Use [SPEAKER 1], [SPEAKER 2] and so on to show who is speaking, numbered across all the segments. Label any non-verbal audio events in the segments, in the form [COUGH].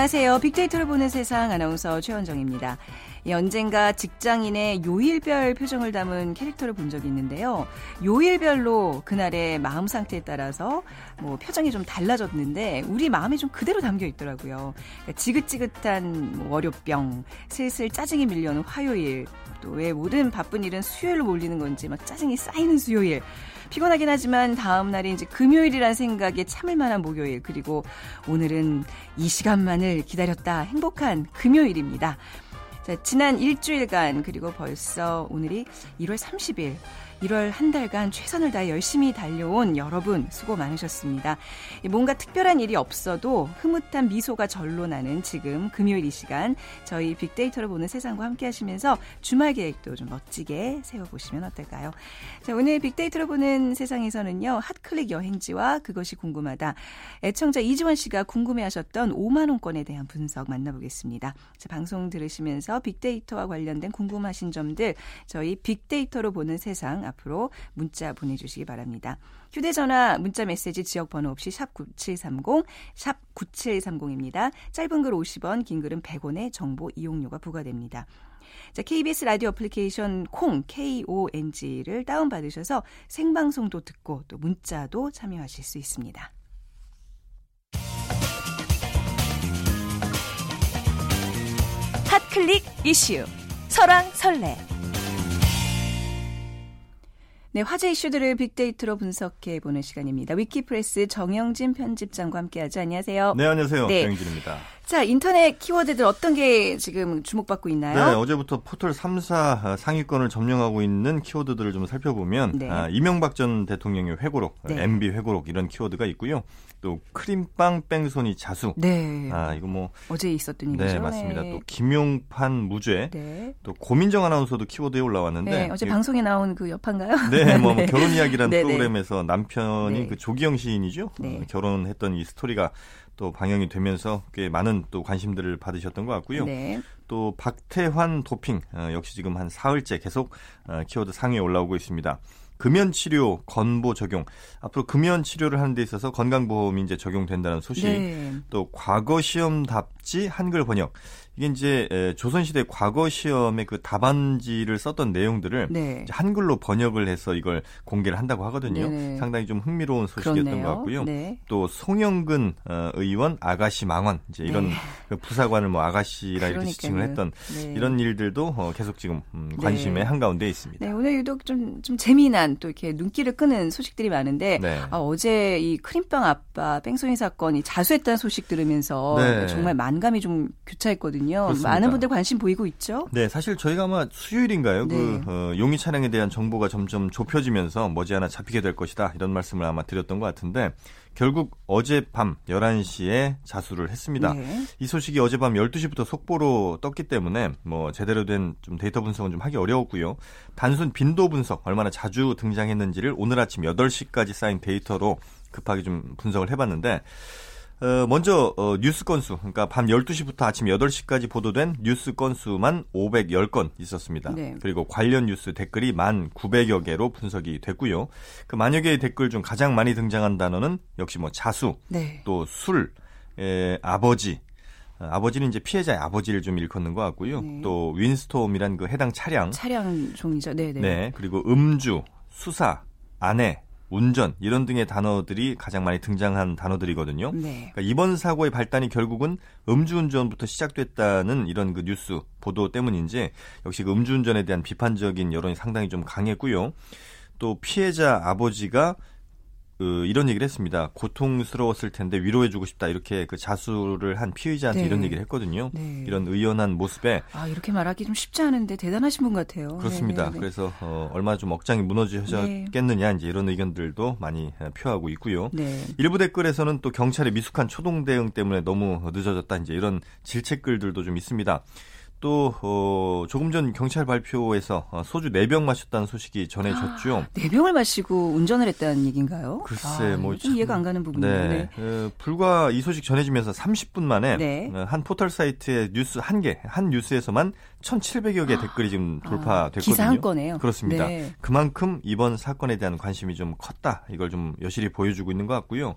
[SPEAKER 1] 안녕하세요. 빅데이터를 보는 세상 아나운서 최원정입니다. 언젠가 직장인의 요일별 표정을 담은 캐릭터를 본 적이 있는데요. 요일별로 그날의 마음 상태에 따라서 뭐 표정이 좀 달라졌는데 우리 마음에 좀 그대로 담겨 있더라고요. 그러니까 지긋지긋한 뭐 월요병, 슬슬 짜증이 밀려오는 화요일, 또 왜 모든 바쁜 일은 수요일로 몰리는 건지 막 짜증이 쌓이는 수요일. 피곤하긴 하지만 다음 날이 이제 금요일이라는 생각에 참을 만한 목요일 그리고 오늘은 이 시간만을 기다렸다 행복한 금요일입니다. 자, 지난 일주일간 그리고 벌써 오늘이 1월 30일 1월 한 달간 최선을 다해 열심히 달려온 여러분 수고 많으셨습니다. 뭔가 특별한 일이 없어도 흐뭇한 미소가 절로 나는 지금 금요일 이 시간 저희 빅데이터를 보는 세상과 함께 하시면서 주말 계획도 좀 멋지게 세워보시면 어떨까요? 자, 오늘 빅데이터를 보는 세상에서는요. 핫클릭 여행지와 그것이 궁금하다. 애청자 이지원 씨가 궁금해하셨던 5만 원권에 대한 분석 만나보겠습니다. 자, 방송 들으시면서 빅데이터와 관련된 궁금하신 점들 저희 빅데이터로 보는 세상 앞으로 문자 보내주시기 바랍니다. 휴대전화 문자 메시지 지역번호 없이 샵 9730, 샵 9730입니다. 짧은 글 50원, 긴 글은 100원의 정보 이용료가 부과됩니다. 자, KBS 라디오 애플리케이션 콩, KONG를 다운 받으셔서 생방송도 듣고 또 문자도 참여하실 수 있습니다. 클릭 이슈 설왕설래 네, 화제 이슈들을 빅데이터로 분석해 보는 시간입니다. 위키프레스 정영진 편집장과 함께하죠. 안녕하세요.
[SPEAKER 2] 네, 안녕하세요. 네. 정영진입니다.
[SPEAKER 1] 자, 인터넷 키워드들 어떤 게 지금 주목받고 있나요?
[SPEAKER 2] 네, 어제부터 포털 3사 상위권을 점령하고 있는 키워드들을 좀 살펴보면 네. 아, 이명박 전 대통령의 회고록, 네. MB 회고록 이런 키워드가 있고요. 또 크림빵 뺑소니 자수.
[SPEAKER 1] 네.
[SPEAKER 2] 아, 이거 뭐
[SPEAKER 1] 어제 있었던 일이죠.
[SPEAKER 2] 네, 맞습니다. 네. 또 김용판 무죄. 네. 또 고민정 아나운서도 키워드에 올라왔는데
[SPEAKER 1] 네, 어제 방송에 나온 그 여판가요?
[SPEAKER 2] 네, 뭐, 뭐 [LAUGHS] 결혼 이야기라는 프로그램에서 남편이 그 조기영 시인이죠. 어, 결혼했던 이 스토리가 또 방영이 되면서 꽤 많은 또 관심들을 받으셨던 것 같고요. 네. 또 박태환 도핑 어, 역시 지금 한 사흘째 계속 어, 키워드 상위에 올라오고 있습니다. 금연 치료 건보 적용 앞으로 금연 치료를 하는 데 있어서 건강보험이 이제 적용된다는 소식 네. 또 과거 시험답지 한글 번역 이게 이제 조선시대 과거 시험의 그 답안지를 썼던 내용들을 네. 한글로 번역을 해서 이걸 공개를 한다고 하거든요. 네 상당히 좀 흥미로운 소식이었던 그렇네요. 것 같고요. 네. 또 송영근 어, 의원 아가씨 망원 이제 이런 네. 그 부사관을 뭐 아가씨라 이렇게 지칭을 했던 네. 이런 일들도 어, 계속 지금 음, 관심의 한가운데 있습니다.
[SPEAKER 1] 네, 오늘 유독 좀, 좀 재미난 또 이렇게 눈길을 끄는 소식들이 많은데 아, 어제 이 크림빵 아빠 뺑소니 사건이 자수했다는 소식 들으면서 정말 만감이 좀 교차했거든요. 그렇습니다. 많은 분들 관심 보이고 있죠.
[SPEAKER 2] 네, 사실 저희가 아마 수요일인가요? 그, 네. 그 어, 용의 차량에 대한 정보가 점점 좁혀지면서 머지않아 잡히게 될 것이다 이런 말씀을 아마 드렸던 것 같은데 결국 어젯밤 11시에 자수를 했습니다. 네. 이 소식이 어젯밤 12시부터 속보로 떴기 때문에 뭐 제대로 된 좀 데이터 분석은 좀 하기 어려웠고요. 단순 빈도 분석 얼마나 자주 등장했는지를 오늘 아침 8시까지 쌓인 데이터로 급하게 좀 분석을 해봤는데 어, 먼저 어, 뉴스 건수, 그러니까 밤 12시부터 아침 8시까지 보도된 뉴스 건수만 510건 있었습니다. 네. 그리고 관련 뉴스 댓글이 만 900여 개로 분석이 됐고요. 그 만여 개의 댓글 중 가장 많이 등장한 단어는 역시 뭐 자수, 네. 또 술, 에, 아버지, 어, 아버지는 이제 피해자의 아버지를 좀 일컫는 것 같고요. 네. 또 윈스톰이란 그 해당 차량,
[SPEAKER 1] 차량 종이죠. 네, 네.
[SPEAKER 2] 네. 그리고 음주, 수사, 아내, 운전 이런 등의 단어들이 가장 많이 등장한 단어들이거든요. 네. 그러니까 이번 사고의 발단이 결국은 음주운전부터 시작됐다는 이런 그 뉴스 보도 때문인지 역시 그 음주운전에 대한 비판적인 여론이 상당히 좀 강했고요. 또 피해자 아버지가 그 이런 얘기를 했습니다. 고통스러웠을 텐데 위로해주고 싶다 이렇게 그 자수를 한 피의자한테 네. 이런 얘기를 했거든요. 네. 이런 의연한 모습에
[SPEAKER 1] 아 이렇게 말하기 좀 쉽지 않은데 대단하신 분 같아요.
[SPEAKER 2] 그렇습니다. 네네네. 네, 네. 그래서 어, 얼마나 좀 억장이 무너지셨겠느냐 네. 이제 이런 의견들도 많이 표하고 있고요. 네. 일부 댓글에서는 또 경찰의 미숙한 초동 대응 때문에 너무 늦어졌다 이제 이런 질책글들도 좀 있습니다. 또 어, 조금 전 경찰 발표에서 어, 소주 4병 마셨다는 소식이 전해졌죠. 아,
[SPEAKER 1] 4병을 마시고 운전을 했다는 얘기인가요?
[SPEAKER 2] 글쎄,
[SPEAKER 1] 아, 뭐좀 이해가 안 가는 부분이네요. 네.
[SPEAKER 2] 어, 불과 이 소식 전해지면서 30분 만에 네. 어, 한 포털 사이트의 뉴스 한 개, 한 뉴스에서만 1,700여 개 아, 댓글이 지금 돌파됐거든요. 아,
[SPEAKER 1] 기사 한 건에요.
[SPEAKER 2] 그렇습니다. 네. 그만큼 이번 사건에 대한 관심이 좀 컸다. 이걸 좀 여실히 보여주고 있는 것 같고요.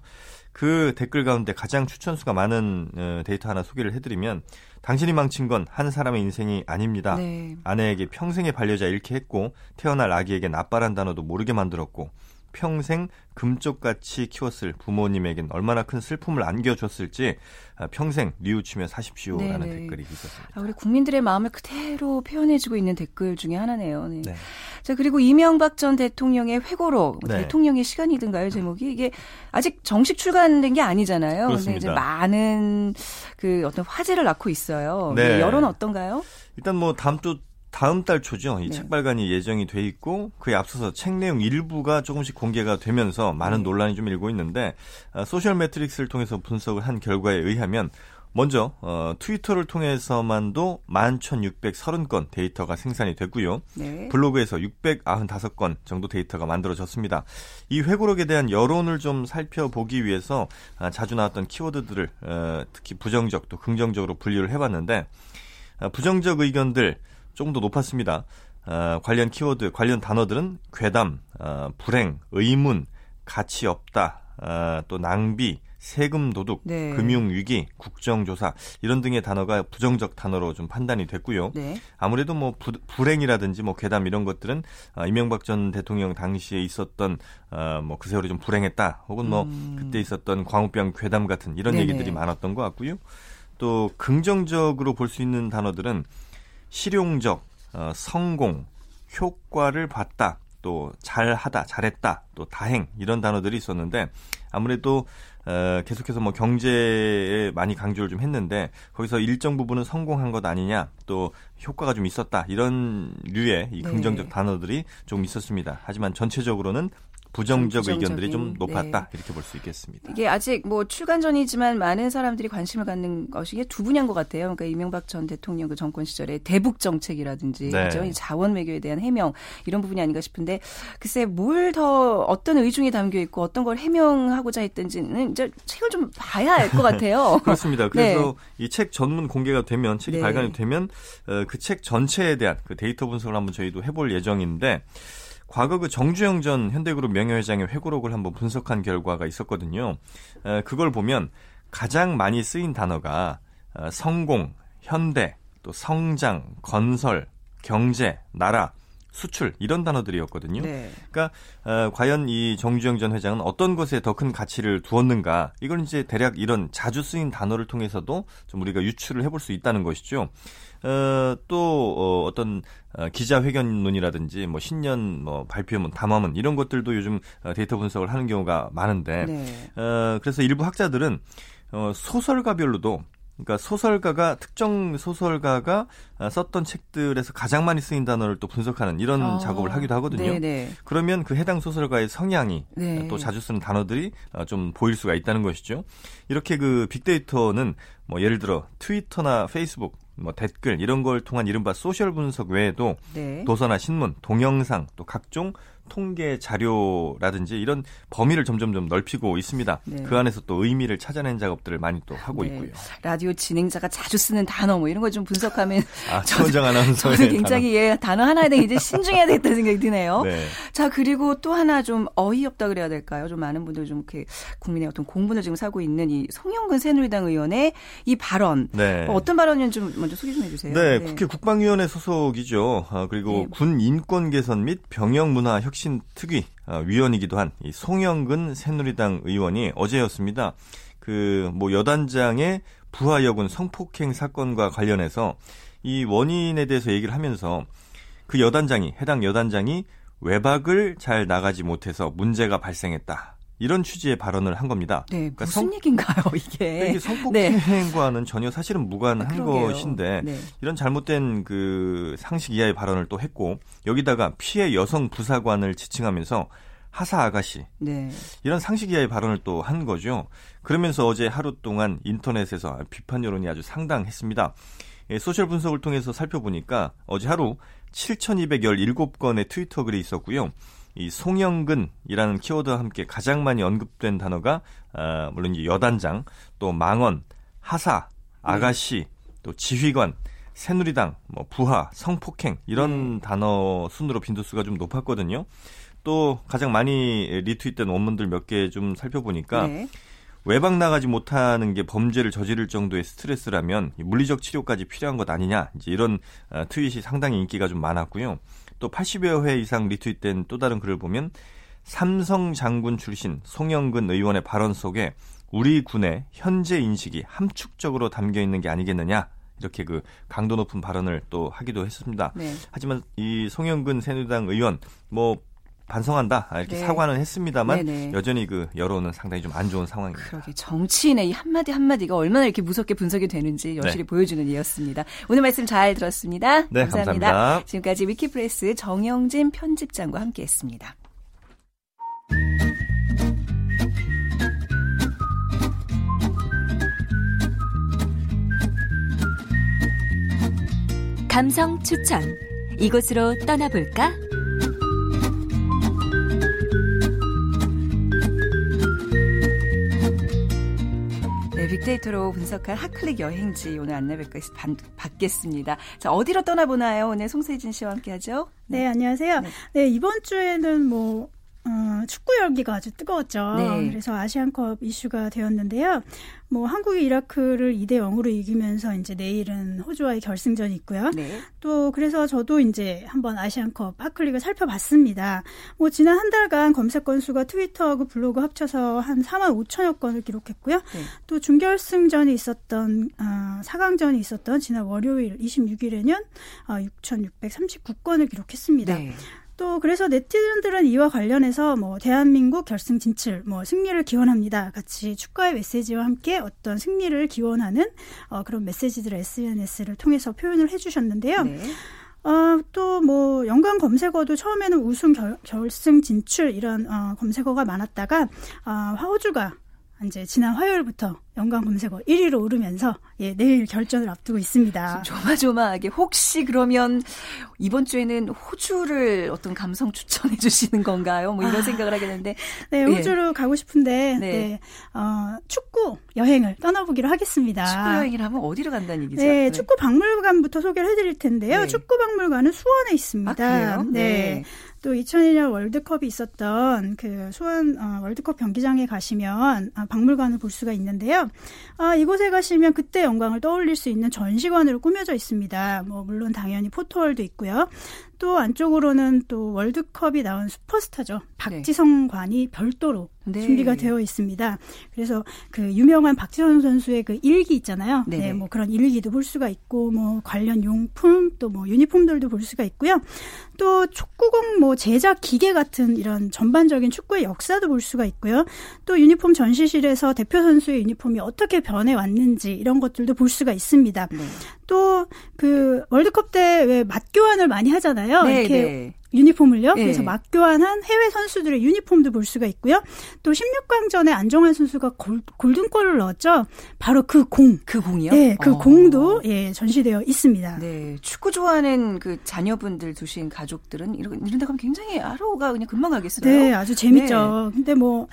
[SPEAKER 2] 그 댓글 가운데 가장 추천수가 많은 어, 데이터 하나 소개를 해드리면 당신이 망친 건 한 사람의 인생이 아닙니다. 네. 아내에게 평생의 반려자 잃게 했고 태어날 아기에게 나빠란 단어도 모르게 만들었고 평생 금쪽같이 키웠을 부모님에겐 얼마나 큰 슬픔을 안겨줬을지 아, 평생 뉘우치며 사십시오라는 네네. 댓글이 있었습니다.
[SPEAKER 1] 아, 우리 국민들의 마음을 그대로 표현해주고 있는 댓글 중에 하나네요. 네. 네. 자 그리고 이명박 전 대통령의 회고록 네. 대통령의 시간이든가요 제목이 이게 아직 정식 출간된 게 아니잖아요.
[SPEAKER 2] 그렇습니다.
[SPEAKER 1] 이제 많은 그 어떤 화제를 낳고 있어요. 네. 여론은 어떤가요?
[SPEAKER 2] 일단 뭐 다음 주 다음 달 초죠. 이 네. 책발간이 예정이 돼 있고 그에 앞서서 책 내용 일부가 조금씩 공개가 되면서 많은 네. 논란이 좀 일고 있는데 어, Social Metrics를 통해서 분석을 한 결과에 의하면 먼저 어, 트위터를 통해서만도 11,630건 데이터가 생산이 됐고요. 네. 블로그에서 695건 정도 데이터가 만들어졌습니다. 이 회고록에 대한 여론을 좀 살펴보기 위해서 아, 자주 나왔던 키워드들을 어, 특히 부정적 또 긍정적으로 분류를 해봤는데 아, 부정적 의견들 조금 더 높았습니다. 어, 관련 키워드, 관련 단어들은 괴담, 어, 불행, 의문, 가치 없다, 어, 또 낭비, 세금 도둑, 네. 금융 위기, 국정조사 이런 등의 단어가 부정적 단어로 좀 판단이 됐고요. 네. 아무래도 뭐 부, 불행이라든지 뭐 괴담 이런 것들은 어, 이명박 전 대통령 당시에 있었던 어, 뭐그 세월이 좀 불행했다, 혹은 뭐 음. 그때 있었던 광우병 괴담 같은 이런 네네. 얘기들이 많았던 것 같고요. 또 긍정적으로 볼 수 있는 단어들은 실용적, 어, 성공, 효과를 봤다, 또 잘하다, 잘했다, 또 다행 이런 단어들이 있었는데 아무래도 어, 계속해서 뭐 경제에 많이 강조를 좀 했는데 거기서 일정 부분은 성공한 것 아니냐, 또 효과가 좀 있었다 이런 류의 이 긍정적 네. 단어들이 좀 있었습니다. 하지만 전체적으로는 부정적 의견들이 좀 높았다 네. 이렇게 볼 수 있겠습니다.
[SPEAKER 1] 이게 아직 뭐 출간 전이지만 많은 사람들이 관심을 갖는 것이 두 분야인 것 같아요. 그러니까 이명박 전 대통령 그 정권 시절에 대북 정책이라든지 네. 그죠? 자원 외교에 대한 해명 이런 부분이 아닌가 싶은데 글쎄 뭘 더 어떤 의중이 담겨 있고 어떤 걸 해명하고자 했던지는 이제 책을 좀 봐야 알 것 같아요. [LAUGHS]
[SPEAKER 2] 그렇습니다. 그래서 네. 이책 전문 공개가 되면 책이 네. 발간이 되면 어, 그책 전체에 대한 그 데이터 분석을 한번 저희도 해볼 예정인데. 과거 그 정주영 전 현대그룹 명예회장의 회고록을 한번 분석한 결과가 있었거든요. 그걸 보면 가장 많이 쓰인 단어가 어, 성공, 현대, 또 성장, 건설, 경제, 나라, 수출 이런 단어들이었거든요. 네. 그러니까 어, 과연 이 정주영 전 회장은 어떤 것에 더 큰 가치를 두었는가? 이걸 이제 대략 이런 자주 쓰인 단어를 통해서도 좀 우리가 유추를 해볼 수 있다는 것이죠. 어, 또 어, 어떤 어, 기자회견문이라든지 뭐 신년 뭐 발표문, 담화문 이런 것들도 요즘 어, 데이터 분석을 하는 경우가 많은데 네. 어, 그래서 일부 학자들은 어, 소설가별로도 그러니까 소설가가 특정 소설가가 아, 썼던 책들에서 가장 많이 쓰인 단어를 또 분석하는 이런 아, 작업을 하기도 하거든요. 네네. 그러면 그 해당 소설가의 성향이 네. 또 자주 쓰는 단어들이 아, 좀 보일 수가 있다는 것이죠. 이렇게 그 빅데이터는 뭐 예를 들어 트위터나 페이스북 뭐 댓글 이런 걸 통한 이른바 social 분석 외에도 네. 도서나 신문, 동영상 또 각종 통계 자료라든지 이런 범위를 점점 좀 넓히고 있습니다. 네. 그 안에서 또 의미를 찾아낸 작업들을 많이 또 하고 네. 있고요.
[SPEAKER 1] 라디오 진행자가 자주 쓰는 단어 뭐 이런 거좀 분석하면 [LAUGHS]
[SPEAKER 2] 아, 아나운서의
[SPEAKER 1] 저는 굉장히 단어. 예, 단어 하나에 대해 이제 신중해야 되겠다는 생각이 드네요. 네. 자, 그리고 또 하나 좀 어이없다 그래야 될까요? 좀 많은 분들 좀 이렇게 국민의 어떤 공분을 지금 사고 있는 이 송영근 새누리당 의원의 이 발언. 네. 어, 떤 발언인지 좀 먼저 소개 좀 해주세요.
[SPEAKER 2] 네, 네. 국회 국방위원회 소속이죠. 아, 그리고 네. 군 인권 개선 및 병영 문화 혁신 혁신 특위 어, 위원이기도 한 송영근 새누리당 의원이 어제였습니다. 그 뭐 여단장의 부하 여군 성폭행 사건과 관련해서 이 원인에 대해서 얘기를 하면서 그 여단장이 해당 여단장이 외박을 잘 나가지 못해서 문제가 발생했다. 이런 취지의 발언을 한 겁니다.
[SPEAKER 1] 네, 그러니까 무슨 성, 얘기인가요, 이게?
[SPEAKER 2] 이게 성폭행과는 네. 전혀 사실은 무관한 아, 것인데 네. 이런 잘못된 그 상식 이하의 발언을 또 했고 여기다가 피해 여성 부사관을 지칭하면서 하사 아가씨 네. 이런 상식 이하의 발언을 또 한 거죠. 그러면서 어제 하루 동안 인터넷에서 비판 여론이 아주 상당했습니다. 예, 소셜 분석을 통해서 살펴보니까 어제 하루 7,217건의 트위터 글이 있었고요. 이 송영근이라는 키워드와 함께 가장 많이 언급된 단어가 아, 물론 이제 여단장, 또 망원, 하사, 아가씨, 또 지휘관, 새누리당, 뭐 부하, 성폭행 이런 네. 단어 순으로 빈도수가 좀 높았거든요. 또 가장 많이 리트윗된 원문들 몇 개 좀 살펴보니까 네. 외박 나가지 못하는 게 범죄를 저지를 정도의 스트레스라면 물리적 치료까지 필요한 것 아니냐 이제 이런 어, 트윗이 상당히 인기가 좀 많았고요. 또 80여 회 이상 리트윗된 또 다른 글을 보면 삼성 장군 출신 송영근 의원의 발언 속에 우리 군의 현재 인식이 함축적으로 담겨 있는 게 아니겠느냐 이렇게 그 강도 높은 발언을 또 하기도 했습니다. 네. 하지만 이 송영근 새누리당 의원 뭐 반성한다 아, 이렇게 네. 사과는 했습니다만 네네. 여전히 그 여론은 상당히 좀 안 좋은 상황입니다.
[SPEAKER 1] 그러게 정치인의 이 한마디 한마디가 얼마나 이렇게 무섭게 분석이 되는지 여실히 네. 보여주는 예였습니다. 오늘 말씀 잘 들었습니다.
[SPEAKER 2] 네, 감사합니다. 감사합니다.
[SPEAKER 1] 지금까지 위키프레스 정영진 편집장과 함께했습니다. 감성 추천 이곳으로 떠나볼까? 빅데이터로 분석한 핫클릭 여행지 오늘 안내 받겠습니다. 자, 어디로 떠나보나요? 오늘 송세진 씨와 함께하죠.
[SPEAKER 3] 네, 네 안녕하세요. 네. 네, 이번 주에는 뭐 어, 축구 열기가 아주 뜨거웠죠. 네. 그래서 아시안컵 이슈가 되었는데요. 뭐 한국이 이라크를 2대 0으로 이기면서 이제 내일은 호주와의 결승전이 있고요. 네. 또 그래서 저도 이제 한번 아시안컵 하클릭을 살펴봤습니다. 뭐 지난 한 달간 검색 건수가 트위터하고 블로그 합쳐서 한 4만 5천여 건을 기록했고요. 네. 또 준결승전이 있었던 어, 4강전이 있었던 지난 월요일 26일에는 어, 6,639건을 기록했습니다. 네. 또 그래서 네티즌들은 이와 관련해서 뭐 대한민국 결승 진출, 뭐 승리를 기원합니다. 같이 축가의 메시지와 함께 어떤 승리를 기원하는 어, 그런 메시지들을 SNS를 통해서 표현을 해주셨는데요. 네. 어, 또뭐 연관 검색어도 처음에는 우승 결, 결승 진출 이런 어, 검색어가 많았다가 어, 화호주가 이제 지난 화요일부터 연관 검색어 1위로 오르면서 예, 내일 결전을 앞두고 있습니다.
[SPEAKER 1] 조마조마하게 혹시 그러면 이번 주에는 호주를 어떤 감성 추천해 주시는 건가요? 뭐 이런 아, 생각을 하게 되는데.
[SPEAKER 3] 네, 예. 호주로 예. 가고 싶은데 네. 네. 어, 축구 여행을 떠나보기로 하겠습니다.
[SPEAKER 1] 축구 여행을 하면 어디로 간다는 얘기죠?
[SPEAKER 3] 네, 네. 축구 박물관부터 소개를 해드릴 텐데요. 네. 축구 박물관은 수원에 있습니다.
[SPEAKER 1] 아, 네.
[SPEAKER 3] 네. 또 2002년 월드컵이 있었던 그 수원 어, 월드컵 경기장에 가시면 아, 박물관을 볼 수가 있는데요. 아, 이곳에 가시면 그때 영광을 떠올릴 수 있는 전시관으로 꾸며져 있습니다. 뭐 물론 당연히 포토월도 있고요. 또 안쪽으로는 또 월드컵이 나온 슈퍼스타죠. 박지성 관이 별도로 네. 준비가 되어 있습니다. 그래서 그 유명한 박지성 선수의 그 일기 있잖아요. 네, 네 뭐 그런 일기도 볼 수가 있고 뭐 관련 용품 또 뭐 유니폼들도 볼 수가 있고요. 또 축구공 뭐 제작 기계 같은 이런 전반적인 축구의 역사도 볼 수가 있고요. 또 유니폼 전시실에서 대표 선수의 유니폼이 어떻게 변해 왔는지 이런 것들도 볼 수가 있습니다. 네. 또그 월드컵 때 왜 맞교환을 많이 하잖아요. 네, 이렇게 네. 유니폼을요. 네. 그래서 맞교환한 해외 선수들의 유니폼도 볼 수가 있고요. 또 16강전에 안정환 선수가 골, 골든골을 넣었죠. 바로 그 공.
[SPEAKER 1] 그 공이요?
[SPEAKER 3] 네, 그 어. 공도 예, 전시되어 있습니다.
[SPEAKER 1] 네. 축구 좋아하는 그 자녀분들 두신 가족들은 이런 이런 데 가면 굉장히 하루가 그냥 금방 가겠어요.
[SPEAKER 3] 네, 아주 재밌죠. 네. 근데 뭐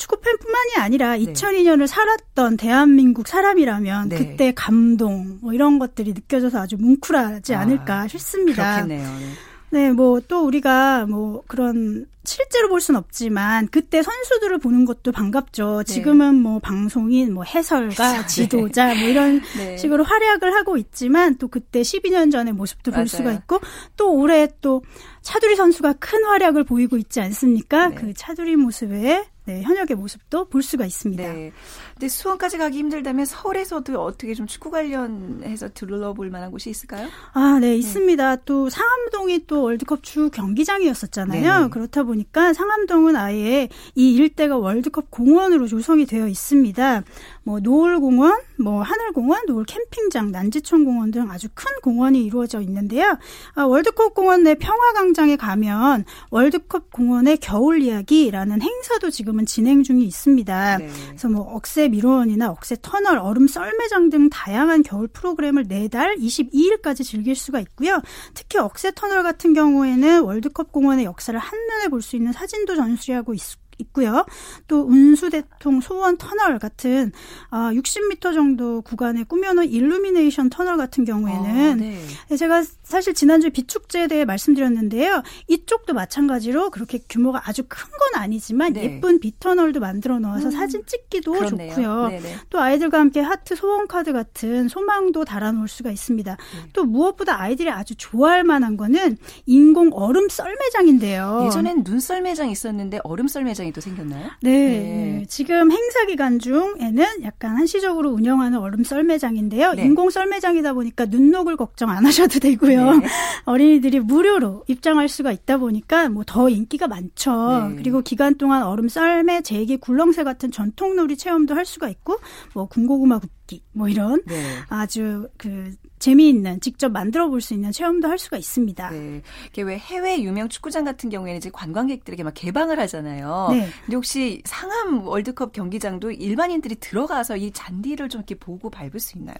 [SPEAKER 3] 축구팬뿐만이 아니라 네. 2002년을 살았던 대한민국 사람이라면 네. 그때 감동 뭐 이런 것들이 느껴져서 아주 뭉클하지 아, 않을까 싶습니다.
[SPEAKER 1] 그렇겠네요. 네.
[SPEAKER 3] 네, 뭐 또 우리가 뭐 그런 실제로 볼 수는 없지만 그때 선수들을 보는 것도 반갑죠. 네. 지금은 뭐 방송인, 뭐 해설가, 지도자 뭐 이런 [LAUGHS] 네. 식으로 활약을 하고 있지만 또 그때 12년 전의 모습도 맞아요. 볼 수가 있고 또 올해 또 차두리 선수가 큰 활약을 보이고 있지 않습니까? 네. 그 차두리 모습에 네, 현역의 모습도 볼 수가 있습니다. 네.
[SPEAKER 1] 근데 수원까지 가기 힘들다면 서울에서도 어떻게 좀 축구 관련해서 둘러볼 만한 곳이 있을까요?
[SPEAKER 3] 아, 네, 네. 있습니다. 네. 또 상암동이 또 월드컵 주 경기장이었었잖아요. 네. 그렇다 보니까 상암동은 아예 이 일대가 월드컵 공원으로 조성이 되어 있습니다. 뭐 노을공원, 뭐 하늘공원, 노을 캠핑장, 난지천공원 등 아주 큰 공원이 이루어져 있는데요. 아, 월드컵 공원 내 평화강 수영장에 가면 월드컵 공원의 겨울 이야기라는 행사도 지금은 진행 중이 있습니다. 네. 그래서 뭐 억새 미로원이나 억새 터널, 얼음 썰매장 등 다양한 겨울 프로그램을 내달 22일까지 즐길 수가 있고요. 특히 억새 터널 같은 경우에는 월드컵 공원의 역사를 한눈에 볼 수 있는 사진도 전시하고 있, 있고요. 또 운수대통 소원 터널 같은 아 60m 정도 구간에 꾸며놓은 일루미네이션 터널 같은 경우에는 아, 네. 네 제가 사실 지난주에 비축제에 대해 말씀드렸는데요. 이쪽도 마찬가지로 그렇게 규모가 아주 큰 건 아니지만 네. 예쁜 비터널도 만들어 놓아서 음, 사진 찍기도 그렇네요. 좋고요. 네네. 또 아이들과 함께 하트 소원 카드 같은 소망도 달아놓을 수가 있습니다. 네. 또 무엇보다 아이들이 아주 좋아할 만한 거는 인공 얼음 썰매장인데요.
[SPEAKER 1] 예전엔 눈 썰매장 있었는데 얼음 썰매장 또 생겼나요?
[SPEAKER 3] 네. 네. 지금 행사 기간 중에는 약간 한시적으로 운영하는 얼음 썰매장인데요. 네. 인공 썰매장이다 보니까 눈 녹을 걱정 안 하셔도 되고요. 네. [LAUGHS] 어린이들이 무료로 입장할 수가 있다 보니까 뭐 더 인기가 많죠. 네. 그리고 기간 동안 얼음 썰매, 제기, 굴렁쇠 같은 전통놀이 체험도 할 수가 있고 뭐 군고구마 굽기 뭐 이런 네. 아주 그 재미있는 직접 만들어 볼 수 있는 체험도 할 수가 있습니다. 네.
[SPEAKER 1] 이게 왜 해외 유명 축구장 같은 경우에는 이제 관광객들에게 막 개방을 하잖아요. 네. 근데 혹시 상암 월드컵 경기장도 일반인들이 들어가서 이 잔디를 좀 이렇게 보고 밟을 수 있나요?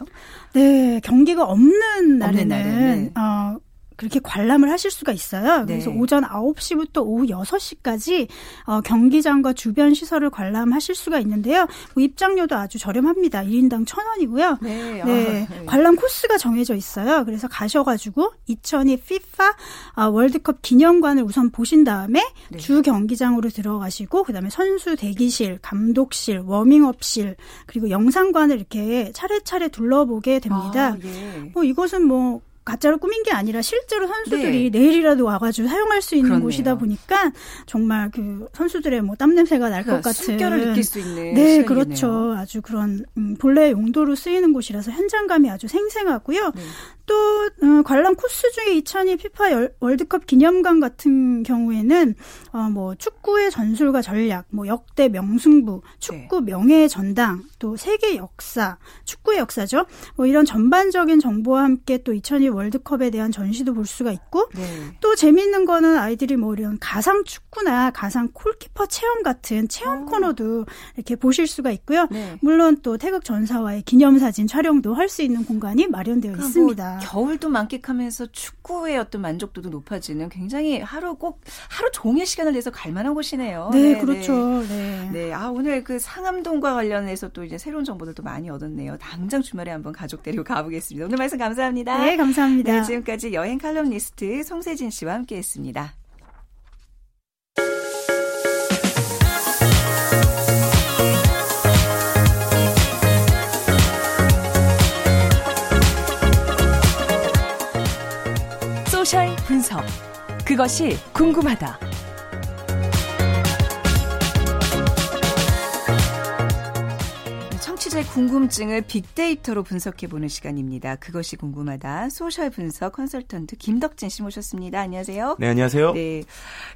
[SPEAKER 3] 네, 경기가 없는 날에는 없는 네. 어, 그렇게 관람을 하실 수가 있어요. 그래서 네. 오전 9시부터 오후 6시까지 어, 경기장과 주변 시설을 관람하실 수가 있는데요. 뭐 입장료도 아주 저렴합니다. 1인당 1,000원이고요. 네. 네. 아, 네. 관람 코스가 정해져 있어요. 그래서 가셔가지고 2002 FIFA 아, 월드컵 기념관을 우선 보신 다음에 네. 주 경기장으로 들어가시고 그다음에 선수 대기실, 감독실, 워밍업실 그리고 영상관을 이렇게 차례차례 둘러보게 됩니다. 아, 예. 뭐 이것은 뭐 가짜로 꾸민 게 아니라 실제로 선수들이 네. 내일이라도 와가지고 사용할 수 있는 그렇네요. 곳이다 보니까 정말 그 선수들의 뭐 땀 냄새가 날것 그러니까 같은
[SPEAKER 1] 숨결을 느낄 수 있는
[SPEAKER 3] 네 시간이네요. 그렇죠 아주 그런 음, 본래 용도로 쓰이는 곳이라서 현장감이 아주 생생하고요 네. 또 어, 관람 코스 중에 2002 피파 열, 월드컵 기념관 같은 경우에는 어, 뭐 축구의 전술과 전략, 뭐 역대 명승부, 축구 네. 명예의 전당, 또 세계 역사, 축구의 역사죠. 뭐 이런 전반적인 정보와 함께 또2002 월드컵에 대한 전시도 볼 수가 있고 네. 또 재미있는 거는 아이들이 뭐 이런 가상 축구나 가상 콜키퍼 체험 같은 체험 오. 어. 코너도 이렇게 보실 수가 있고요. 네. 물론 또 태극 전사와의 기념사진 촬영도 할 수 있는 공간이 마련되어 뭐 있습니다.
[SPEAKER 1] 뭐 겨울도 만끽하면서 축구의 어떤 만족도도 높아지는 굉장히 하루 꼭 하루 종일 시간을 내서 갈 만한 곳이네요.
[SPEAKER 3] 네, 네 그렇죠. 네.
[SPEAKER 1] 네. 아, 오늘 그 상암동과 관련해서 또 이제 새로운 정보들도 많이 얻었네요. 당장 주말에 한번 가족 데리고 가보겠습니다. 오늘 말씀 감사합니다.
[SPEAKER 3] 네, 감사합니다.
[SPEAKER 1] 네, 지금까지 여행 칼럼니스트 송세진 씨와 함께 했습니다. social 분석. 그것이 궁금하다. 청취자의 궁금증을 빅데이터로 분석해보는 시간입니다. 그것이 궁금하다. social 분석 컨설턴트 김덕진 씨 모셨습니다. 안녕하세요.
[SPEAKER 4] 네, 안녕하세요.
[SPEAKER 1] 네.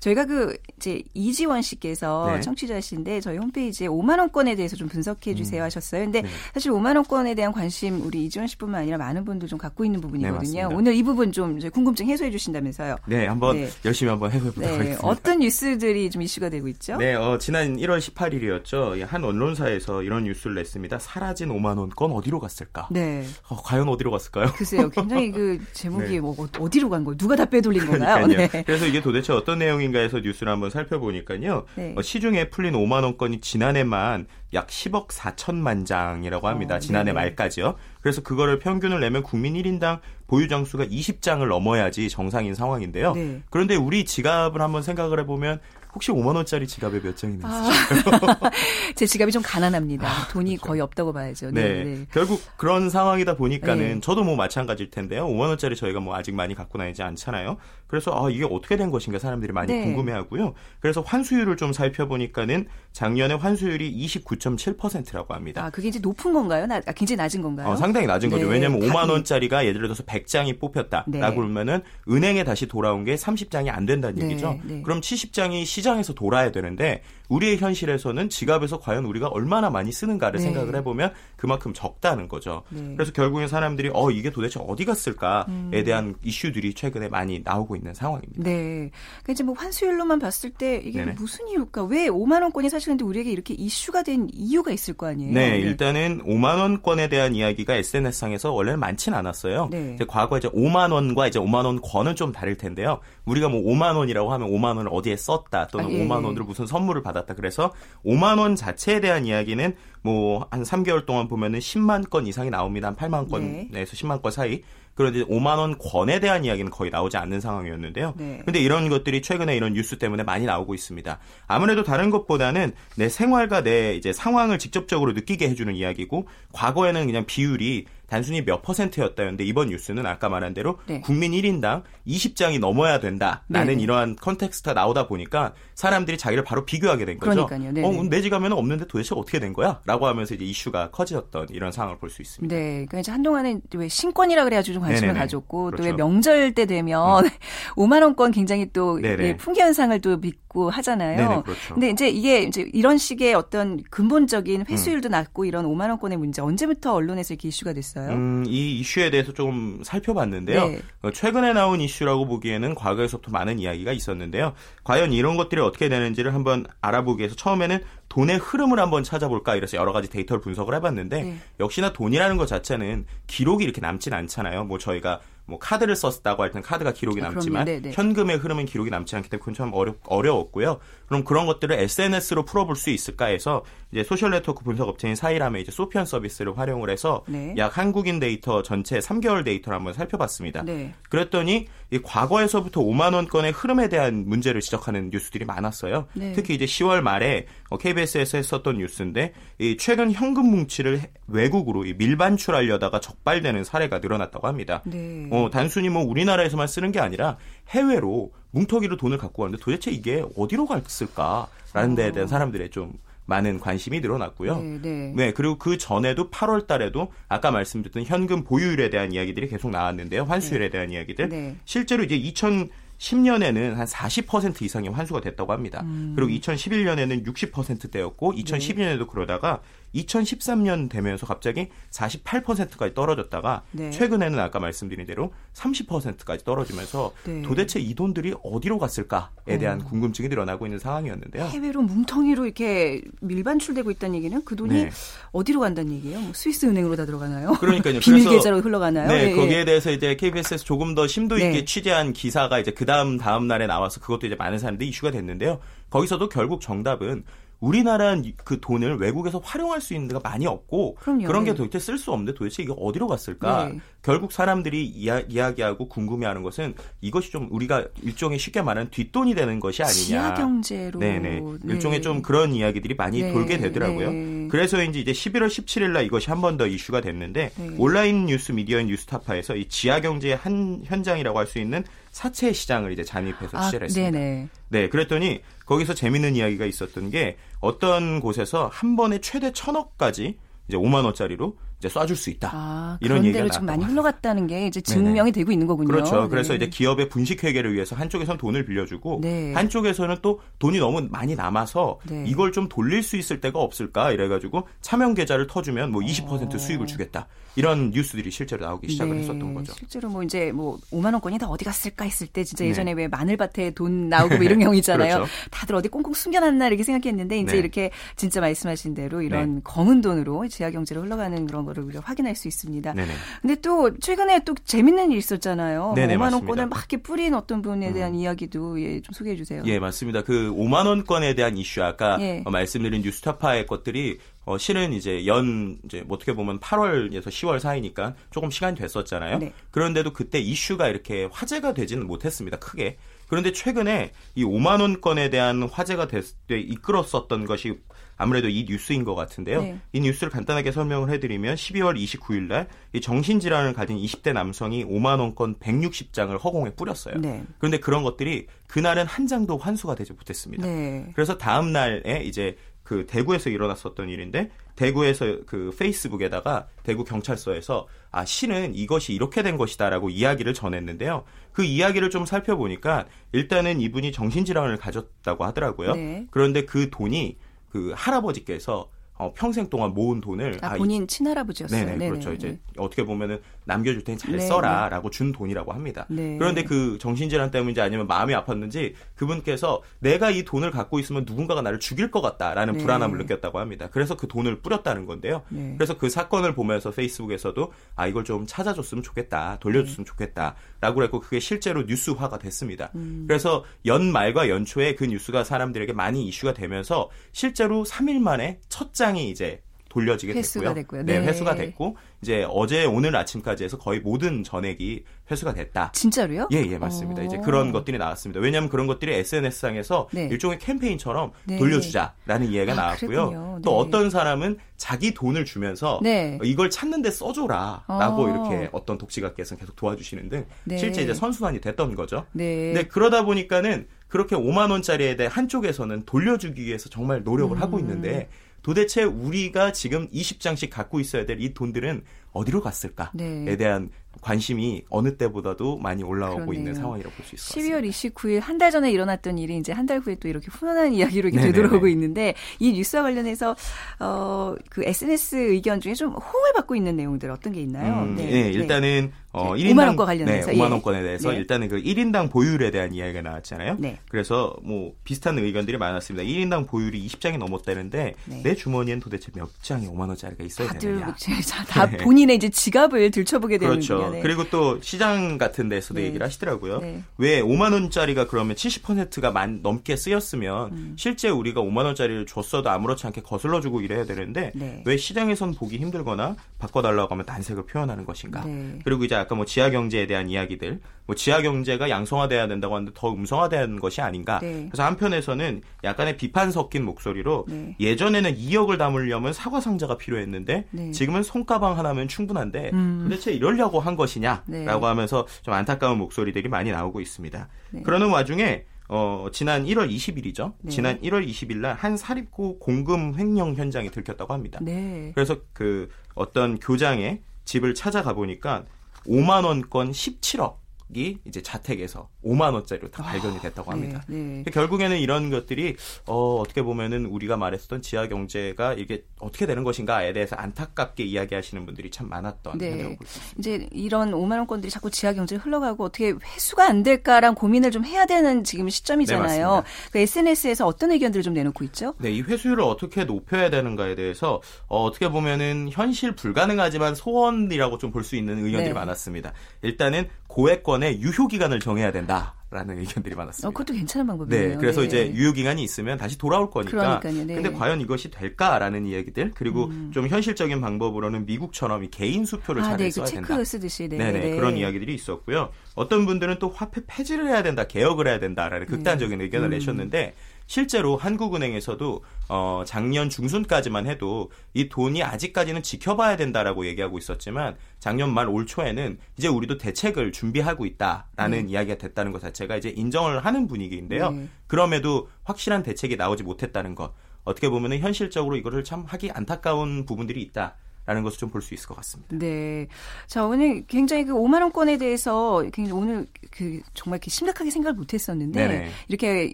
[SPEAKER 1] 저희가 그, 이제 이지원 씨께서 네. 청취자신데 저희 홈페이지에 5만원권에 대해서 좀 분석해 주세요 음. 하셨어요. 근데 네. 사실 5만원권에 대한 관심 우리 이지원 씨뿐만 아니라 많은 분들 좀 갖고 있는 부분이거든요. 네, 오늘 이 부분 좀 궁금증 해소해 주신다면서요.
[SPEAKER 4] 네, 한번 네. 열심히 한번 해보도록 네. 하겠습니다.
[SPEAKER 1] 어떤 뉴스들이 좀 이슈가 되고 있죠?
[SPEAKER 4] 네, 어, 지난 1월 18일이었죠. 한 언론사에서 이런 뉴스를 냈습니다. 사라진 5만 원건 어디로 갔을까? 네. 어, 과연 어디로 갔을까요?
[SPEAKER 1] 글쎄요. 굉장히 그 [LAUGHS] 제목이 네. 뭐 어디로 간 거예요? 누가 다 빼돌린 건가요?
[SPEAKER 4] 네. 그래서 이게 도대체 어떤 내용인가 해서 뉴스를 한번 살펴보니까요. 네. 어, 시중에 풀린 5만 원건이 지난해만 약 10억 4천만 장이라고 합니다. 어, 지난해 말까지요. 그래서 그거를 평균을 내면 국민 1인당 보유 장수가 20장을 넘어야지 정상인 상황인데요. 네. 그런데 우리 지갑을 한번 생각을 해보면 혹시 5만 원짜리 지갑에 몇 장이나 있으실까요?
[SPEAKER 1] 아, [LAUGHS] 제 지갑이 좀 가난합니다. 아, 돈이 그렇죠. 거의 없다고 봐야죠. 네,
[SPEAKER 4] 네. 네. 결국 그런 상황이다 보니까는 네. 저도 뭐 마찬가지일 텐데요. 5만 원짜리 저희가 뭐 아직 많이 갖고 다니지 않잖아요. 그래서 아 이게 어떻게 된 것인가 사람들이 많이 네. 궁금해하고요. 그래서 환수율을 좀 살펴보니까는 작년에 환수율이 29.7%라고 합니다.
[SPEAKER 1] 아 그게 이제 높은 건가요? 나, 아, 굉장히 낮은 건가요?
[SPEAKER 4] 어, 상당히 낮은 거죠. 네. 왜냐하면 5만 원짜리가 예를 들어서 100장이 뽑혔다라고 네. 그러면은 은행에 다시 돌아온 게 30장이 안 된다는 얘기죠. 그럼 70장이 시 시장에서 돌아야 되는데 우리의 현실에서는 지갑에서 과연 우리가 얼마나 많이 쓰는가를 네. 생각을 해보면 그만큼 적다는 거죠. 네. 그래서 결국엔 사람들이 어 이게 도대체 어디 갔을까에 음. 대한 이슈들이 최근에 많이 나오고 있는. 있는 상황입니다.
[SPEAKER 1] 네. 그러니까 이제 뭐 환수율로만 봤을 때 이게 네네. 무슨 이유일까? 왜 5만 원권이 사실은데 우리에게 이렇게 이슈가 된 이유가 있을 거 아니에요?
[SPEAKER 4] 네, 네. 일단은 5만 원권에 대한 이야기가 SNS상에서 원래는 많지는 않았어요. 네. 이제 과거 이제 5만 원과 이제 5만 원권은 좀 다를 텐데요. 우리가 뭐 5만 원이라고 하면 5만 원을 어디에 썼다 또는 아, 예. 5만 원으로 무슨 선물을 받았다. 그래서 5만 원 자체에 대한 이야기는 뭐 한 3개월 동안 보면은 10만 건 이상이 나옵니다. 한 8만 건에서 네. 10만 건 사이. 그런데 5만 원 권에 대한 이야기는 거의 나오지 않는 상황이었는데요. 네. 근데 이런 것들이 최근에 이런 뉴스 때문에 많이 나오고 있습니다. 아무래도 다른 것보다는 내 생활과 내 이제 상황을 직접적으로 느끼게 해주는 이야기고 과거에는 그냥 비율이 단순히 몇 퍼센트였다였는데 이번 뉴스는 아까 말한 대로 네. 국민 1인당 20장이 넘어야 된다라는 네. 이러한 context가 나오다 보니까 사람들이 자기를 바로 비교하게 된 거죠. 그러니까요. 어, 내 지갑엔 없는데 도대체 어떻게 된 거야? 라고 하면서 이제 이슈가 커졌던 이런 상황을 볼 수 있습니다.
[SPEAKER 1] 네. 그러니까 이제 한동안은 왜 신권이라 그래가지고 좀 관심을 네네네. 가졌고 그렇죠. 또왜 명절 때 되면 음. [LAUGHS] 5만 원권 굉장히 또 예, 품귀 현상을 또 빚고 하잖아요. 네네, 그렇죠. 근데 이제 이게 이제 이런 식의 어떤 근본적인 회수율도 음. 낮고 이런 5만 원권의 문제 언제부터 언론에서 이렇게 이슈가 됐어요?
[SPEAKER 4] 음, 이 이슈에 대해서 좀 살펴봤는데요. 네. 어, 최근에 나온 이슈라고 보기에는 과거에서부터 많은 이야기가 있었는데요. 과연 이런 것들이 어떻게 되는지를 한번 알아보기 위해서 처음에는 돈의 흐름을 한번 찾아볼까 이래서 여러 가지 데이터를 분석을 해봤는데 네. 역시나 돈이라는 것 자체는 기록이 이렇게 남진 않잖아요. 뭐 저희가 뭐 카드를 썼다고 할 때는 카드가 기록이 아, 남지만 네, 네. 현금의 흐름은 기록이 남지 않기 때문에 그건 참 어렵, 어려웠고요. 그럼 그런 것들을 SNS로 풀어볼 수 있을까 해서 이제 social network 분석 업체인 사이람의 이제 소피언 서비스를 활용을 해서 네. 약 한 분기 데이터 전체 3개월 데이터를 한번 살펴봤습니다. 네. 그랬더니 이 과거에서부터 5만 원권의 흐름에 대한 문제를 지적하는 뉴스들이 많았어요. 네. 특히 이제 10월 말에 KBS에서 어, 했었던 뉴스인데 이 최근 현금 뭉치를 외국으로 밀반출하려다가 적발되는 사례가 늘어났다고 합니다. 네. 어, 단순히 뭐 우리나라에서만 쓰는 게 아니라 해외로 뭉터기로 돈을 갖고 가는데 도대체 이게 어디로 갔을까라는 데에 대한 어. 사람들의 좀 많은 관심이 늘어났고요. 네, 네. 네, 그리고 그 전에도 8월 달에도 아까 말씀드렸던 현금 보유율에 대한 이야기들이 계속 나왔는데요. 환수율에 네. 대한 이야기들. 네. 실제로 이제 2000 10년에는 한 40% 이상의 환수가 됐다고 합니다. 음. 그리고 2011년에는 60%대였고 2012년에도 그러다가 2013년 되면서 갑자기 48%까지 떨어졌다가 네. 최근에는 아까 말씀드린 대로 30%까지 떨어지면서 네. 도대체 이 돈들이 어디로 갔을까에 대한 어. 궁금증이 늘어나고 있는 상황이었는데요.
[SPEAKER 1] 해외로 뭉텅이로 이렇게 밀반출되고 있다는 얘기는 그 돈이 네. 어디로 간다는 얘기예요? 뭐 스위스 은행으로 다 들어가나요?
[SPEAKER 4] 그러니까요. [LAUGHS]
[SPEAKER 1] 비밀 계좌로 흘러가나요?
[SPEAKER 4] 네, 예, 거기에 대해서 이제 KBS에서 조금 더 심도 있게 네. 취재한 기사가 이제 그 다음 다음 날에 나와서 그것도 이제 많은 사람들이 이슈가 됐는데요. 거기서도 결국 정답은 우리나라는 그 돈을 외국에서 활용할 수 있는 데가 많이 없고 그럼요. 그런 게 네. 도대체 쓸 수 없는데 도대체 이게 어디로 갔을까? 네. 결국 사람들이 이야, 이야 기하고 궁금해하는 것은 이것이 좀 우리가 일종의 쉽게 말하는 뒷돈이 되는 것이 아니냐.
[SPEAKER 1] 지하 경제로.
[SPEAKER 4] 네네. 네. 일종의 좀 그런 이야기들이 많이 네. 돌게 되더라고요. 네. 그래서인지 이제 11월 17일 날 이것이 한 번 더 이슈가 됐는데 네. 온라인 뉴스 미디어인 뉴스타파에서 이 지하 경제의 한 현장이라고 할 수 있는 사채 시장을 이제 잠입해서 아, 취재를 했습니다. 네네. 네, 그랬더니 거기서 재밌는 이야기가 있었던 게 어떤 곳에서 한 번에 최대 천억까지 이제 5만 원짜리로 이제 쏴줄 수 있다. 아,
[SPEAKER 1] 이런 얘기가 좀 많이 흘러갔다는 게 이제 증명이 네네. 되고 있는 거군요.
[SPEAKER 4] 그렇죠. 네. 그래서 이제 기업의 분식 회계를 위해서 한쪽에서는 돈을 빌려주고 네. 한쪽에서는 또 돈이 너무 많이 남아서 네. 이걸 좀 돌릴 수 있을 때가 없을까 이래가지고 차명 계좌를 터주면 뭐 20% 어. 수익을 주겠다. 이런 뉴스들이 실제로 나오기 시작을 네. 했었던 거죠.
[SPEAKER 1] 실제로 뭐 이제 뭐 5만 원권이 다 어디 갔을까 했을 때 진짜 네. 예전에 왜 마늘밭에 돈 나오고 뭐 이런 [LAUGHS] 경우 있잖아요. 그렇죠. 다들 어디 꽁꽁 숨겨놨나 이렇게 생각했는데 이제 네. 이렇게 진짜 말씀하신 대로 이런 검은 돈으로 지하 경제로 흘러가는 그런 거를 우리가 확인할 수 있습니다. 네네. 근데 또 최근에 또 재밌는 일 있었잖아요. 네네, 5만 원권을 막 이렇게 뿌린 어떤 분에 대한 음. 이야기도 예, 좀 소개해 주세요.
[SPEAKER 4] 예, 맞습니다. 그 5만 원권에 대한 이슈 아까 예. 말씀드린 뉴스타파의 것들이 어, 실은 이제 연, 이제 뭐 어떻게 보면 8월에서 10월 사이니까 조금 시간이 됐었잖아요. 네. 그런데도 그때 이슈가 이렇게 화제가 되지는 못했습니다. 크게. 그런데 최근에 이 5만 원권에 대한 화제가 됐, 때 이끌었었던 것이 아무래도 이 뉴스인 것 같은데요. 네. 이 뉴스를 간단하게 설명을 해드리면 12월 29일 날이 정신질환을 가진 20대 남성이 5만 원권 160장을 허공에 뿌렸어요. 네. 그런데 그런 것들이 그날은 한 장도 환수가 되지 못했습니다. 네. 그래서 다음 날에 이제 그 대구에서 일어났었던 일인데 대구에서 그 페이스북에다가 대구 경찰서에서 아 실은 이것이 이렇게 된 것이다라고 이야기를 전했는데요. 그 이야기를 좀 살펴보니까 일단은 이분이 정신질환을 가졌다고 하더라고요. 네. 그런데 그 돈이 그 할아버지께서 어, 평생 동안 모은 돈을
[SPEAKER 1] 아, 본인 이, 친할아버지였어요.
[SPEAKER 4] 네네, 그렇죠. 네네. 이제 어떻게 보면은 남겨줄 테니 잘 네네. 써라라고 준 돈이라고 합니다. 네. 그런데 그 정신질환 때문인지 아니면 마음이 아팠는지 그분께서 내가 이 돈을 갖고 있으면 누군가가 나를 죽일 것 같다라는 네. 불안함을 느꼈다고 합니다. 그래서 그 돈을 뿌렸다는 건데요. 네. 그래서 그 사건을 보면서 페이스북에서도 아 이걸 좀 찾아줬으면 좋겠다, 돌려줬으면 네. 좋겠다라고 했고 그게 실제로 뉴스화가 됐습니다. 음. 그래서 연말과 연초에 그 뉴스가 사람들에게 많이 이슈가 되면서 실제로 3일 만에 첫 장이 이제 돌려지게
[SPEAKER 1] 회수가
[SPEAKER 4] 됐고요.
[SPEAKER 1] 네,
[SPEAKER 4] 네, 회수가 됐고 이제 어제 오늘 아침까지 해서 거의 모든 전액이 회수가 됐다.
[SPEAKER 1] 진짜로요?
[SPEAKER 4] 예, 예, 맞습니다. 오. 이제 그런 것들이 나왔습니다. 왜냐하면 그런 것들이 SNS상에서 네. 일종의 캠페인처럼 네. 돌려주자라는 이야기가 아, 나왔고요. 또 네. 어떤 사람은 자기 돈을 주면서 네. 이걸 찾는데 써줘라라고 어. 이렇게 어떤 독지가께서 계속 도와주시는 등 네. 실제 이제 선순환이 됐던 거죠. 네. 그러다 보니까는 그렇게 5만 원짜리에 대해 한쪽에서는 돌려주기 위해서 정말 노력을 음. 하고 있는데 도대체 우리가 지금 20장씩 갖고 있어야 될 이 돈들은 어디로 갔을까에 네. 대한 관심이 어느 때보다도 많이 올라오고 그러네요. 있는 상황이라고 볼 수 있을 것 같습니다.
[SPEAKER 1] 12월 29일 한 달 전에 일어났던 일이 이제 한 달 후에 또 이렇게 훈훈한 이야기로 이렇게 되돌아오고 있는데 이 뉴스와 관련해서 어, 그 SNS 의견 중에 좀 호응을 받고 있는 내용들 어떤 게 있나요?
[SPEAKER 4] 음, 네. 네, 일단은 어,
[SPEAKER 1] 5만 원과 관련해서
[SPEAKER 4] 네, 5만 원권에 대해서 네. 일단은 그 1인당 보유율에 대한 이야기가 나왔잖아요. 네. 그래서 뭐 비슷한 의견들이 많았습니다. 1인당 보유율이 20장이 넘었다는데 네. 내 주머니엔 도대체 몇 장이 5만 원짜리가 있어야
[SPEAKER 1] 다들
[SPEAKER 4] 되느냐.
[SPEAKER 1] 뭐다 [LAUGHS] 본인의 이제 지갑을 들춰보게 되는
[SPEAKER 4] 그렇죠.
[SPEAKER 1] 네.
[SPEAKER 4] 그리고 또 시장 같은 데서도 네. 얘기를 하시더라고요. 네. 왜 5만 원짜리가 그러면 70%가 만 넘게 쓰였으면 음. 실제 우리가 5만 원짜리를 줬어도 아무렇지 않게 거슬러 주고 이래야 되는데 네. 왜 시장에선 보기 힘들거나 바꿔 달라고 하면 난색을 표현하는 것인가. 네. 그리고 이제 아까 뭐 지하 경제에 대한 이야기들 뭐 지하 경제가 양성화돼야 된다고 하는데 더 음성화되는 것이 아닌가. 네. 그래서 한편에서는 약간의 비판 섞인 목소리로 네. 예전에는 2억을 담으려면 사과 상자가 필요했는데 네. 지금은 손가방 하나면 충분한데 음. 도대체 이러려고 한 것이냐라고 네. 하면서 좀 안타까운 목소리들이 많이 나오고 있습니다. 네. 그러는 와중에 어, 지난 1월 20일이죠. 네. 지난 1월 20일 날 한 사립고 공금 횡령 현장이 들켰다고 합니다. 네. 그래서 그 어떤 교장의 집을 찾아가 보니까 5만 원권 17억 이 이제 자택에서 5만 원짜리로 다 발견이 됐다고 아, 합니다. 네, 네. 결국에는 이런 것들이 어, 어떻게 보면은 우리가 말했었던 지하 경제가 이게 어떻게 되는 것인가에 대해서 안타깝게 이야기하시는 분들이 참 많았던 네.
[SPEAKER 1] 이제 이런 5만 원권들이 자꾸 지하 경제에 흘러가고 어떻게 회수가 안 될까란 고민을 좀 해야 되는 지금 시점이잖아요. 네, 그 SNS에서 어떤 의견들을 좀 내놓고 있죠?
[SPEAKER 4] 네, 이 회수율을 어떻게 높여야 되는가에 대해서 어, 떻게 보면은 현실 불가능하지만 소원이라고 좀 볼 수 있는 의견들이 네. 많았습니다. 일단은 고액권 의 유효 기간을 정해야 된다. 라는 의견들이 많았습니다.
[SPEAKER 1] 어, 그것도 괜찮은 방법이네요.
[SPEAKER 4] 네, 그래서 네. 이제 유효 기간이 있으면 다시 돌아올 거니까. 그러니까요, 네. 근데 과연 이것이 될까라는 이야기들 그리고 음. 좀 현실적인 방법으로는 미국처럼 이 개인 수표를 아, 잘 네, 써야 그
[SPEAKER 1] 된다. 쓰듯이 네,
[SPEAKER 4] 네네,
[SPEAKER 1] 네.
[SPEAKER 4] 그런 이야기들이 있었고요. 어떤 분들은 또 화폐 폐지를 해야 된다, 개혁을 해야 된다라는 극단적인 네. 의견을 음. 내셨는데 실제로 한국은행에서도 어 작년 중순까지만 해도 이 돈이 아직까지는 지켜봐야 된다라고 얘기하고 있었지만 작년 말 올 초에는 이제 우리도 대책을 준비하고 있다라는 네. 이야기가 됐다는 것 자체가 이제 인정을 하는 분위기인데요. 네. 그럼에도 확실한 대책이 나오지 못했다는 것 어떻게 보면은 현실적으로 이거를 참 하기 안타까운 부분들이 있다. 라는 것을 좀 볼 수 있을 것 같습니다.
[SPEAKER 1] 네. 자, 오늘 굉장히 그 5만 원권에 대해서 굉장히 오늘 그 정말 이렇게 심각하게 생각을 못 했었는데 네네. 이렇게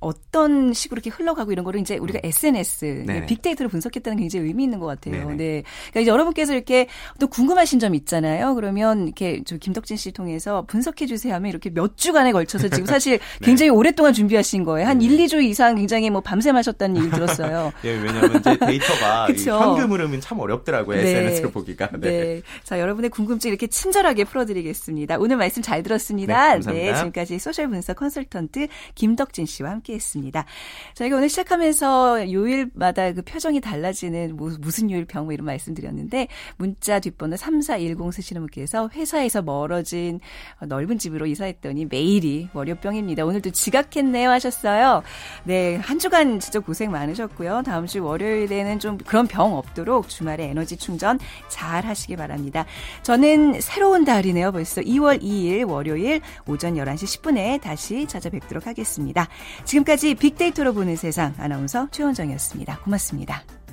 [SPEAKER 1] 어떤 식으로 이렇게 흘러가고 이런 거를 이제 우리가 음. SNS, 네네. 빅데이터를 분석했다는 게 굉장히 의미 있는 것 같아요. 네네. 네. 그러니까 이제 여러분께서 이렇게 또 궁금하신 점 있잖아요. 그러면 이렇게 저 김덕진 씨 통해서 분석해 주세요 하면 이렇게 몇 주간에 걸쳐서 지금 사실 [LAUGHS] 네. 굉장히 오랫동안 준비하신 거예요. 한 1, 2주 이상 굉장히 뭐 밤새 마셨다는 얘기 들었어요. [LAUGHS]
[SPEAKER 4] 예, 왜냐하면 이제 데이터가 [LAUGHS] 현금 흐름은 참 어렵더라고요. SNS 네. 보기가. 네. 네.
[SPEAKER 1] 자, 여러분의 궁금증 이렇게 친절하게 풀어드리겠습니다. 오늘 말씀 잘 들었습니다.
[SPEAKER 4] 네, 네
[SPEAKER 1] 지금까지 소셜 분석 컨설턴트 김덕진 씨와 함께했습니다. 저희가 오늘 시작하면서 요일마다 그 표정이 달라지는 뭐, 무슨 요일병 뭐 이런 말씀드렸는데 문자 뒷번호 3410 쓰시는 분께서 회사에서 멀어진 넓은 집으로 이사했더니 매일이 월요병입니다. 오늘도 지각했네요 하셨어요. 네, 한 주간 진짜 고생 많으셨고요. 다음 주 월요일에는 좀 그런 병 없도록 주말에 에너지 충전 잘 하시기 바랍니다. 저는 새로운 달이네요. 벌써 2월 2일 월요일 오전 11시 10분에 다시 찾아뵙도록 하겠습니다. 지금까지 빅데이터로 보는 세상 아나운서 최원정이었습니다. 고맙습니다.